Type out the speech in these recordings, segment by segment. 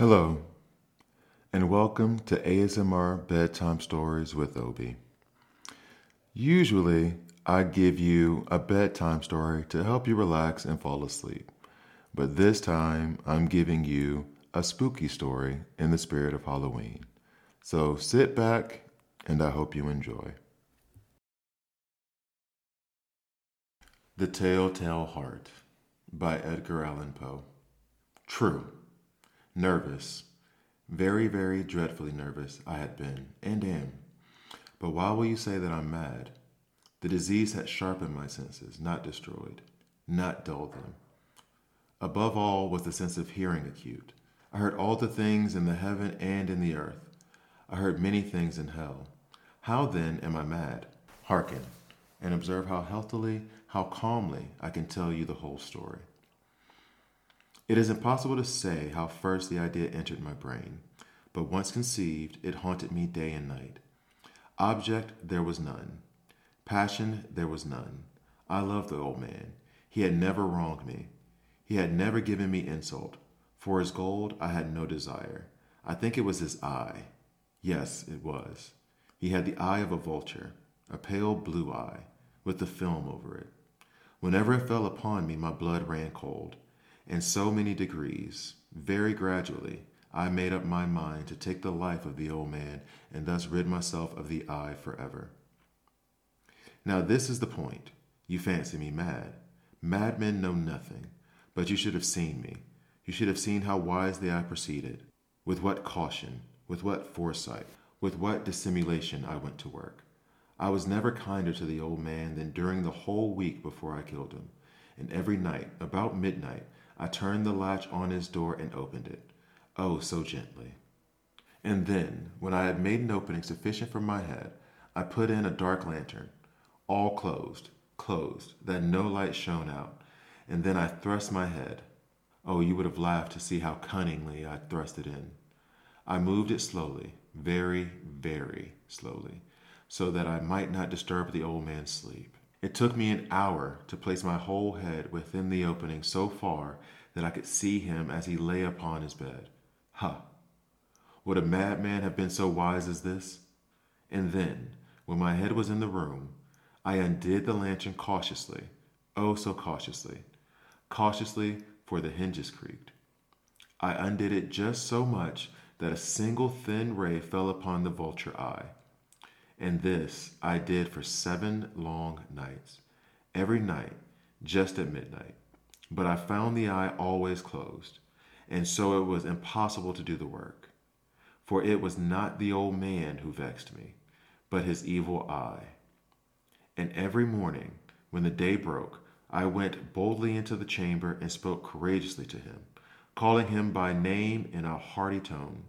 Hello, and welcome to ASMR Bedtime Stories with Obi. Usually, I give you a bedtime story to help you relax and fall asleep, but this time I'm giving you a spooky story in the spirit of Halloween. So sit back, and I hope you enjoy. The Telltale Heart by Edgar Allan Poe. True. Nervous, very, very dreadfully nervous I had been, and am. But why will you say that I'm mad? The disease had sharpened my senses, not destroyed, not dulled them. Above all was the sense of hearing acute. I heard all the things in the heaven and in the earth. I heard many things in hell. How then am I mad? Hearken, and observe how healthily, how calmly I can tell you the whole story. It is impossible to say how first the idea entered my brain, but once conceived, it haunted me day and night. Object there was none. Passion there was none. I loved the old man. He had never wronged me. He had never given me insult. For his gold I had no desire. I think it was his eye. Yes, it was. He had the eye of a vulture, a pale blue eye, with the film over it. Whenever it fell upon me, my blood ran cold. In so many degrees, very gradually, I made up my mind to take the life of the old man and thus rid myself of the eye forever. Now, this is the point. You fancy me mad. Madmen know nothing, but you should have seen me. You should have seen how wisely I proceeded, with what caution, with what foresight, with what dissimulation I went to work. I was never kinder to the old man than during the whole week before I killed him. And every night, about midnight, I turned the latch on his door and opened it. Oh, so gently. And then, when I had made an opening sufficient for my head, I put in a dark lantern, all closed, closed, that no light shone out, and then I thrust my head. Oh, you would have laughed to see how cunningly I thrust it in. I moved it slowly, very, very slowly, so that I might not disturb the old man's sleep. It took me an hour to place my whole head within the opening so far that I could see him as he lay upon his bed. Ha! Huh. Would a madman have been so wise as this? And then, when my head was in the room, I undid the lantern cautiously, oh so cautiously, cautiously, for the hinges creaked. I undid it just so much that a single thin ray fell upon the vulture eye. And this I did for seven long nights, every night, just at midnight. But I found the eye always closed, and so it was impossible to do the work. For it was not the old man who vexed me, but his evil eye. And every morning, when the day broke, I went boldly into the chamber and spoke courageously to him, calling him by name in a hearty tone,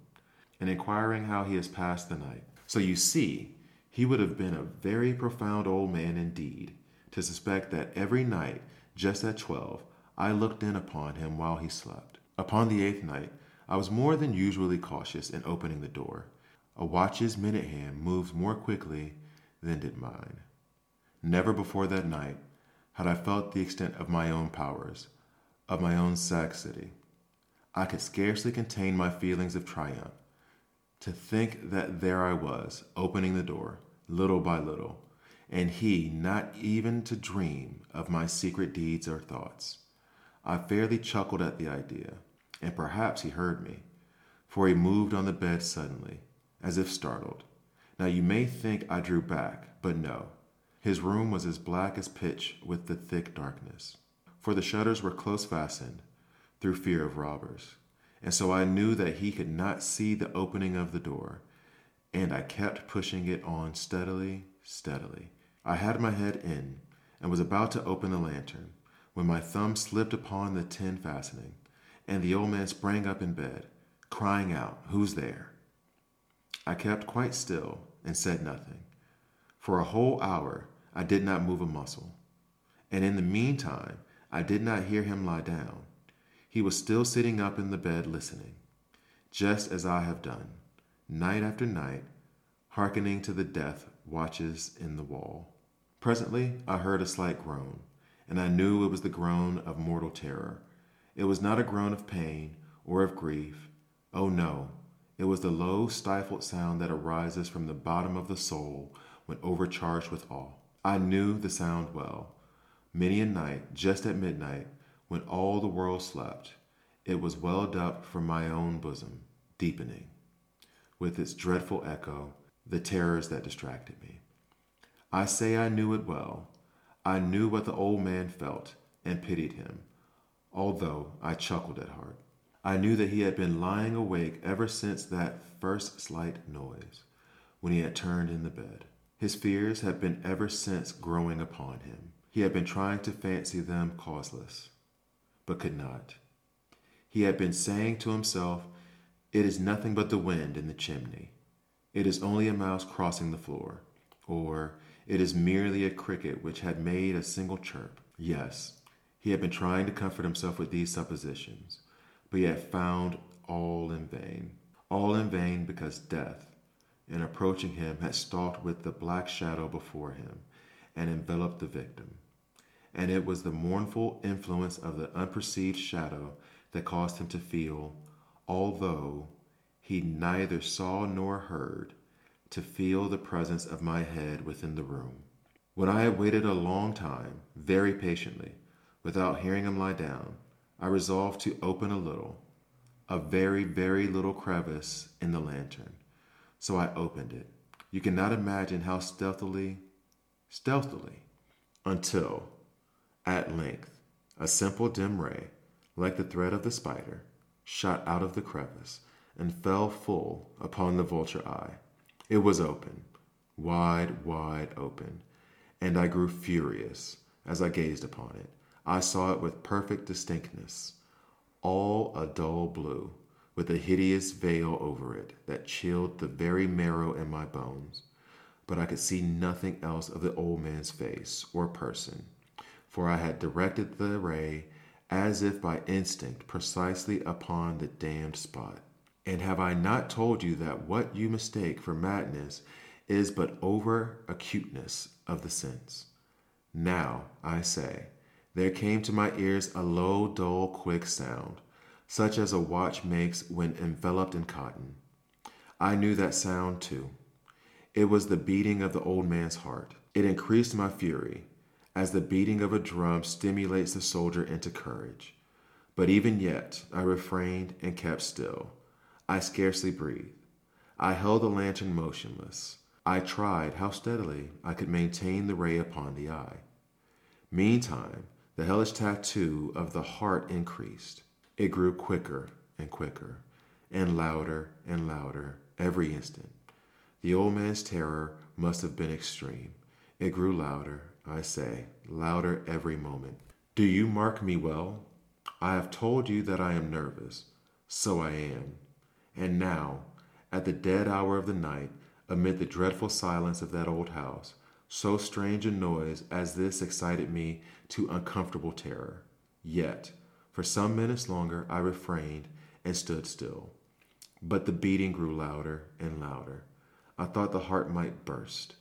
and inquiring how he has passed the night. So you see, he would have been a very profound old man indeed to suspect that every night, just at twelve, I looked in upon him while he slept. Upon the eighth night, I was more than usually cautious in opening the door. A watch's minute hand moved more quickly than did mine. Never before that night had I felt the extent of my own powers, of my own sagacity. I could scarcely contain my feelings of triumph. To think that there I was, opening the door, little by little, and he not even to dream of my secret deeds or thoughts. I fairly chuckled at the idea, and perhaps he heard me, for he moved on the bed suddenly, as if startled. Now you may think I drew back, but no. His room was as black as pitch with the thick darkness, for the shutters were close fastened through fear of robbers and so I knew that he could not see the opening of the door, and I kept pushing it on steadily, steadily. I had my head in and was about to open the lantern when my thumb slipped upon the tin fastening, and the old man sprang up in bed, crying out, Who's there? I kept quite still and said nothing. For a whole hour I did not move a muscle, and in the meantime I did not hear him lie down. He was still sitting up in the bed listening, just as I have done, night after night, hearkening to the death watches in the wall. Presently I heard a slight groan, and I knew it was the groan of mortal terror. It was not a groan of pain or of grief, Oh no, it was the low, stifled sound that arises from the bottom of the soul when overcharged with awe. I knew the sound well. Many a night, just at midnight, when all the world slept, it was welled up from my own bosom, deepening, with its dreadful echo, the terrors that distracted me. I say I knew it well. I knew what the old man felt and pitied him, although I chuckled at heart. I knew that he had been lying awake ever since that first slight noise, when he had turned in the bed. His fears had been ever since growing upon him. He had been trying to fancy them causeless, but could not. He had been saying to himself, It is nothing but the wind in the chimney. It is only a mouse crossing the floor. Or, it is merely a cricket which had made a single chirp. Yes, he had been trying to comfort himself with these suppositions, but he had found all in vain. All in vain because death, in approaching him, had stalked with the black shadow before him and enveloped the victim. And it was the mournful influence of the unperceived shadow that caused him to feel, although he neither saw nor heard, to feel the presence of my head within the room. When I had waited a long time, very patiently, without hearing him lie down, I resolved to open a little, a very, very little crevice in the lantern. So I opened it. You cannot imagine how stealthily, stealthily, until, at length, a simple dim ray like the thread of the spider, shot out of the crevice and fell full upon the vulture eye. It was open, wide, wide open, and I grew furious as I gazed upon it. I saw it with perfect distinctness, all a dull blue, with a hideous veil over it that chilled the very marrow in my bones. But I could see nothing else of the old man's face or person, for I had directed the ray as if by instinct, precisely upon the damned spot. And have I not told you that what you mistake for madness is but over acuteness of the sense? Now, I say, there came to my ears a low, dull, quick sound, such as a watch makes when enveloped in cotton. I knew that sound too. It was the beating of the old man's heart. It increased my fury as the beating of a drum stimulates the soldier into courage. But even yet, I refrained and kept still. I scarcely breathed. I held the lantern motionless. I tried how steadily I could maintain the ray upon the eye. Meantime, the hellish tattoo of the heart increased. It grew quicker and quicker, and louder and louder every instant. The old man's terror must have been extreme. It grew louder I say, louder every moment. Do you mark me well? I have told you that I am nervous. So I am. And now, at the dead hour of the night, amid the dreadful silence of that old house, so strange a noise as this excited me to uncomfortable terror. Yet, for some minutes longer, I refrained and stood still. But the beating grew louder and louder. I thought the heart might burst.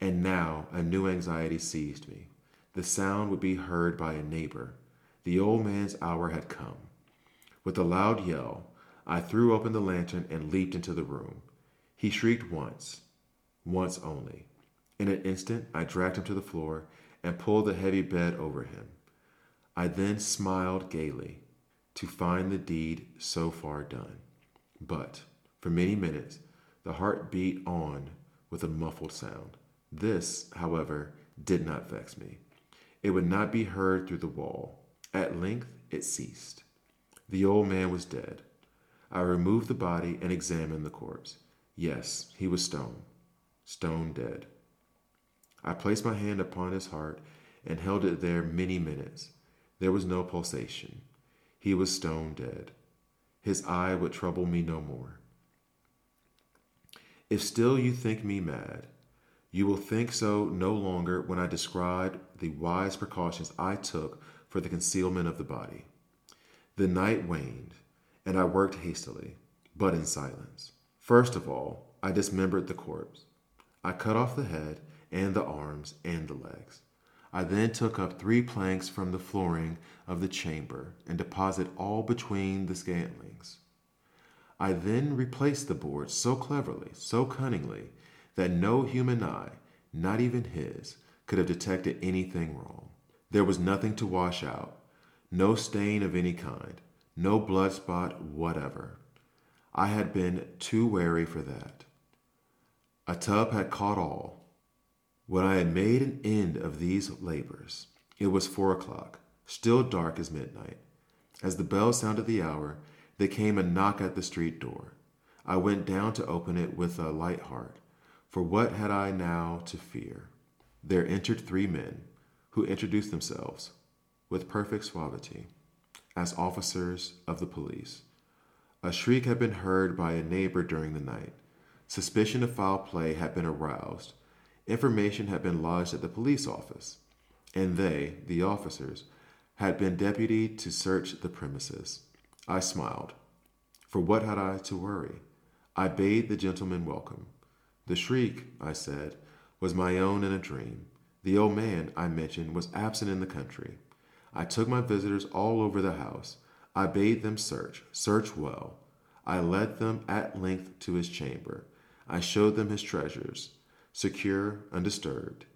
And now a new anxiety seized me. The sound would be heard by a neighbor. The old man's hour had come. With a loud yell, I threw open the lantern and leaped into the room. He shrieked once, once only. In an instant, I dragged him to the floor and pulled the heavy bed over him. I then smiled gaily to find the deed so far done. But for many minutes, the heart beat on with a muffled sound. This, however, did not vex me. It would not be heard through the wall. At length it ceased. The old man was dead. I removed the body and examined the corpse. Yes, he was stone, stone dead. I placed my hand upon his heart and held it there many minutes. There was no pulsation. He was stone dead. His eye would trouble me no more. If still you think me mad, you will think so no longer when I describe the wise precautions I took for the concealment of the body. The night waned, and I worked hastily, but in silence. First of all, I dismembered the corpse. I cut off the head and the arms and the legs. I then took up three planks from the flooring of the chamber and deposited all between the scantlings. I then replaced the boards so cleverly, so cunningly, that no human eye, not even his, could have detected anything wrong. There was nothing to wash out, no stain of any kind, no blood spot whatever. I had been too wary for that. A tub had caught all. When I had made an end of these labors, it was four o'clock, still dark as midnight. As the bell sounded the hour, there came a knock at the street door. I went down to open it with a light heart, for what had I now to fear? There entered three men, who introduced themselves, with perfect suavity, as officers of the police. A shriek had been heard by a neighbor during the night. Suspicion of foul play had been aroused. Information had been lodged at the police office, and they, the officers, had been deputied to search the premises. I smiled. For what had I to worry? I bade the gentlemen welcome. The shriek, I said, was my own in a dream. The old man, I mentioned, was absent in the country. I took my visitors all over the house. I bade them search, search well. I led them at length to his chamber. I showed them his treasures, secure, undisturbed.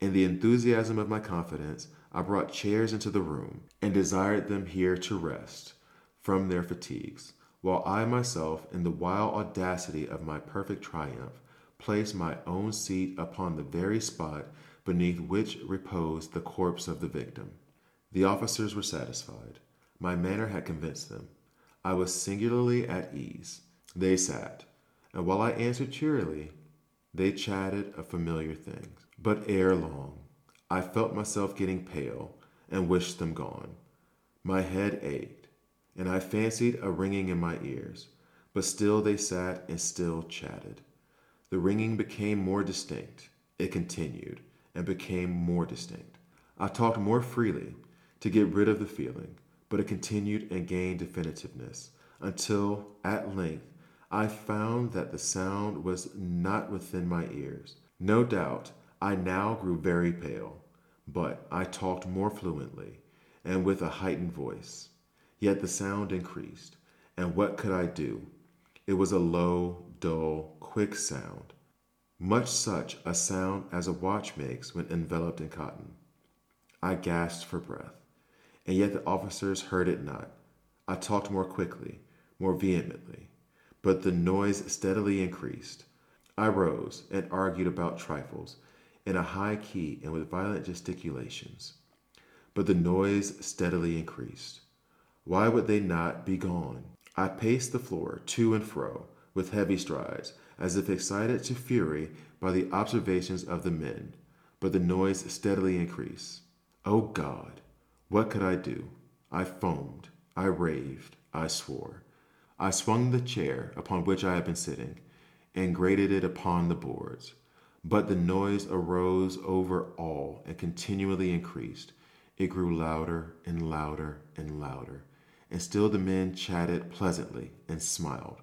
In the enthusiasm of my confidence, I brought chairs into the room and desired them here to rest from their fatigues, while I myself, in the wild audacity of my perfect triumph, placed my own seat upon the very spot beneath which reposed the corpse of the victim. The officers were satisfied. My manner had convinced them. I was singularly at ease. They sat, and while I answered cheerily, they chatted of familiar things. But ere long, I felt myself getting pale and wished them gone. My head ached, and I fancied a ringing in my ears, but still they sat and still chatted. The ringing became more distinct. It continued and became more distinct. I talked more freely to get rid of the feeling, but it continued and gained definitiveness until, at length, I found that the sound was not within my ears. No doubt I now grew very pale, but I talked more fluently and with a heightened voice. Yet the sound increased, and what could I do? It was a low, dull, quick sound, much such a sound as a watch makes when enveloped in cotton. I gasped for breath, and yet the officers heard it not. I talked more quickly, more vehemently, but the noise steadily increased. I rose and argued about trifles in a high key and with violent gesticulations. But the noise steadily increased. Why would they not be gone? I paced the floor to and fro with heavy strides, as if excited to fury by the observations of the men, but the noise steadily increased. Oh God! What could I do? I foamed, I raved, I swore. I swung the chair upon which I had been sitting and grated it upon the boards. But the noise arose over all and continually increased. It grew louder and louder and louder, and still the men chatted pleasantly and smiled.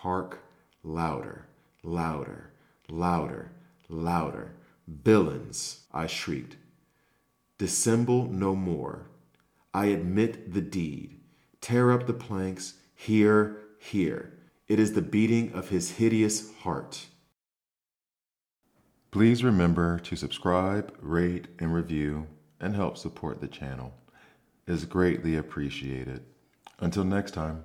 hark, louder, louder, louder, louder. Villains, I shrieked. Dissemble no more. I admit the deed. Tear up the planks. Here, here. It is the beating of his hideous heart. Please remember to subscribe, rate, and review, and help support the channel. It is greatly appreciated. Until next time.